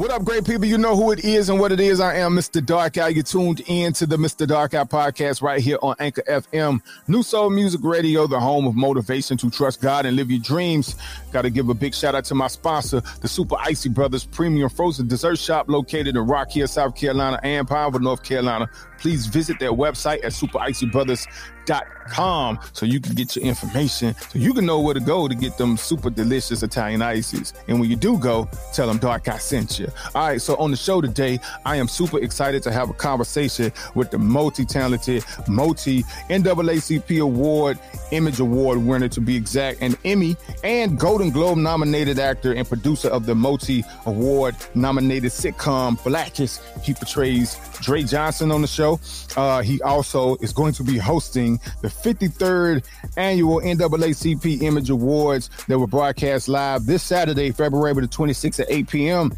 What up, great people? You know who it is and what it is. I am Mr. Dark Eye. You tuned in to the Mr. Dark Eye podcast right here on Anchor FM, New Soul Music Radio, the home of motivation to trust God and live your dreams. Got to give a big shout out to my sponsor, the Super Icy Brothers Premium Frozen Dessert Shop located in Rock Hill, South Carolina, and Pineville, North Carolina. Please visit their website at supericybrothers.com so you can get your information, so you can know where to go to get them super delicious Italian ices. And when you do go, tell them Dark Eye sent you. All right, so on the show today, I am super excited to have a conversation with the multi-talented, multi NAACP Award, Image Award winner to be exact, and Emmy and Golden Globe nominated actor and producer of the multi award nominated sitcom Blackish. He portrays Dre Johnson on the show. Uh, he also is going to be hosting the 53rd annual NAACP Image Awards that will broadcast live this Saturday, February the 26th at 8 p.m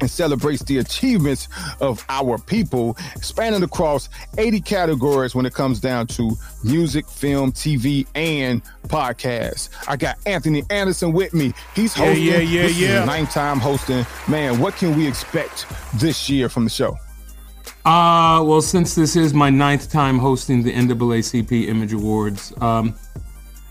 and celebrates the achievements of our people, spanning across 80 categories when it comes down to music, film, TV, and podcasts. I got Anthony Anderson with me. He's hosting. Yeah, yeah, yeah, yeah. Ninth time hosting. Man, what can we expect this year from the show? Uh, well, since this is my ninth time hosting the NAACP Image Awards, um,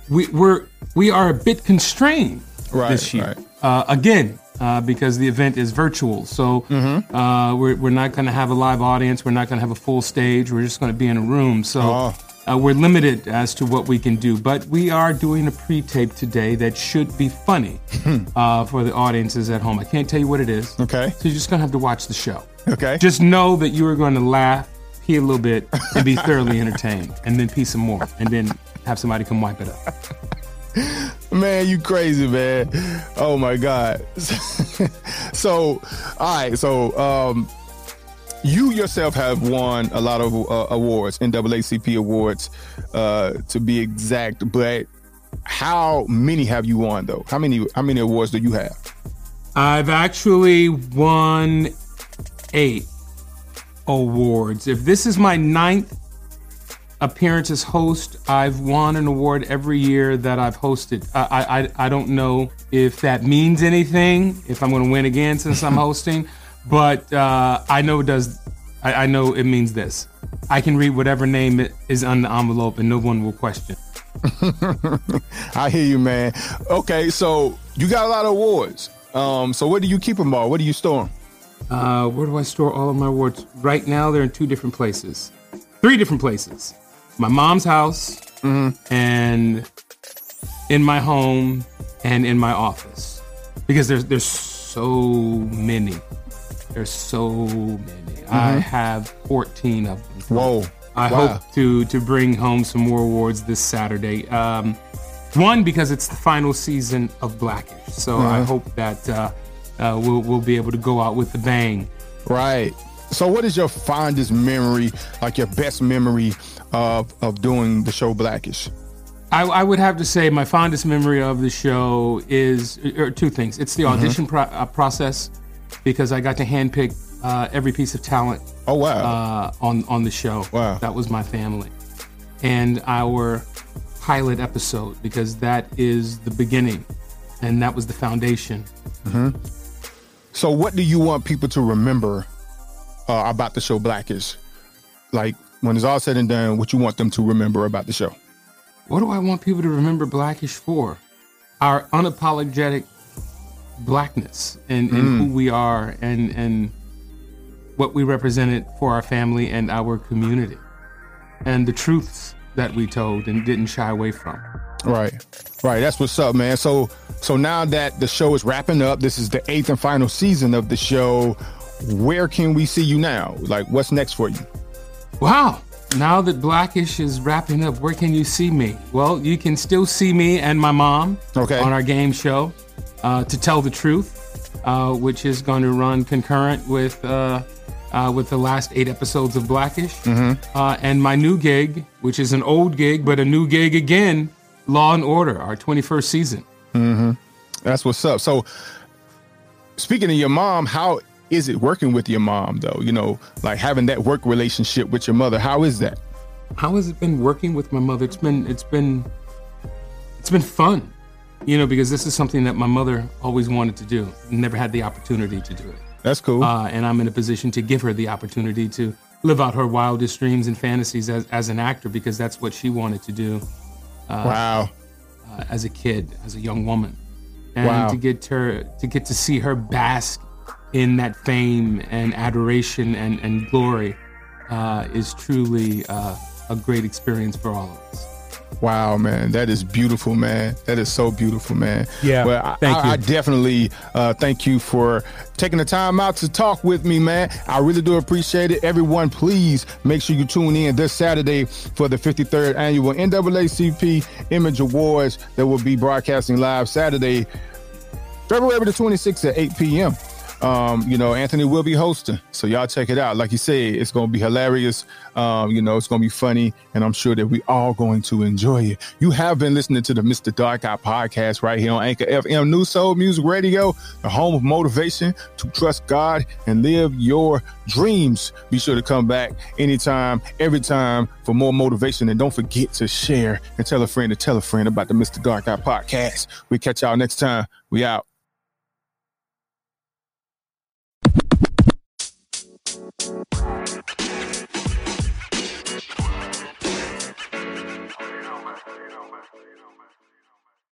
we, we're we are a bit constrained Right, this year. right. Uh, again, uh, because the event is virtual, so Mm-hmm. uh, we're we're not going to have a live audience. We're not going to have a full stage. We're just going to be in a room. So. Oh. Uh, we're limited as to what we can do, but we are doing a pre-tape today that should be funny uh, for the audiences at home. I can't tell you what it is, Okay. so you're just gonna have to watch the show. Okay. Just know that you are going to laugh, pee a little bit, and be thoroughly entertained, and then pee some more, and then have somebody come wipe it up. Man, you crazy, man. Oh my God. so, all right. So, um, you yourself have won a lot of uh, awards, NAACP awards, uh, to be exact. But how many have you won, though? How many? How many awards do you have? I've actually won eight awards. If this is my ninth appearance as host, I've won an award every year that I've hosted. I, I I don't know if that means anything. If I'm going to win again since I'm hosting, but uh, I know it does. I, I know it means this. I can read whatever name it is on the envelope, and no one will question. I hear you, man. Okay, so you got a lot of awards. Um, so where do you keep them all? Where do you store them? Uh, where do I store all of my awards? Right now, they're in two different places, three different places. My mom's house, and in my home, and in my office, because there's there's so many. There's so many. I have 14 of them. Whoa. I Wow. hope to to bring home some more awards this Saturday. Um, one because it's the final season of Blackish, so I hope that uh, uh, we'll we'll be able to go out with a bang. Right. So, what is your fondest memory, like your best memory of of doing the show Blackish? I, I would have to say my fondest memory of the show is or two things. It's the audition pro- uh, process because I got to handpick uh, every piece of talent Oh wow. uh, on on the show. Wow. that was my family, and our pilot episode because that is the beginning, and that was the foundation. so, what do you want people to remember uh, about the show Blackish? Like when it's all said and done, what you want them to remember about the show? What do I want people to remember Blackish for? Our unapologetic blackness and, and who mm. we are and and what we represented for our family and our community. And the truths that we told and didn't shy away from. Right. Right. That's what's up, man. So, so now that the show is wrapping up, this is the eighth and final season of the show. Where can we see you now? Like, what's next for you? Wow. Now that Blackish is wrapping up, where can you see me? Well, you can still see me and my mom Okay. on our game show, uh, To Tell the Truth, uh, which is going to run concurrent with uh, uh, with the last eight episodes of Blackish. Uh, and my new gig, which is an old gig, but a new gig again, Law and Order, our 21st season. That's what's up. So, speaking of your mom, how is it working with your mom, though? You know, like having that work relationship with your mother. How is that? how has it been working with my mother? It's been it's been it's been fun, you know, because this is something that my mother always wanted to do, never had the opportunity to do it. That's cool. Uh, and I'm in a position to give her the opportunity to live out her wildest dreams and fantasies as, as an actor because that's what she wanted to do. Uh, wow. Uh, as a kid, as a young woman, and wow. to get her to get to see her bask in that fame and adoration and, and glory uh, is truly uh, a great experience for all of us. Wow, man, that is beautiful, man. That is so beautiful, man. Yeah, well, I, thank I, you. I definitely uh, thank you for taking the time out to talk with me, man. I really do appreciate it. Everyone, please make sure you tune in this Saturday for the 53rd annual NAACP Image Awards that will be broadcasting live Saturday, February the 26th at 8 p.m. Um, you know, Anthony will be hosting. So y'all check it out. Like you said, it's going to be hilarious. Um, you know, it's going to be funny. And I'm sure that we all going to enjoy it. You have been listening to the Mr. Dark Eye podcast right here on Anchor FM New Soul Music Radio, the home of motivation to trust God and live your dreams. Be sure to come back anytime, every time for more motivation. And don't forget to share and tell a friend to tell a friend about the Mr. Dark Eye podcast. We catch y'all next time. We out.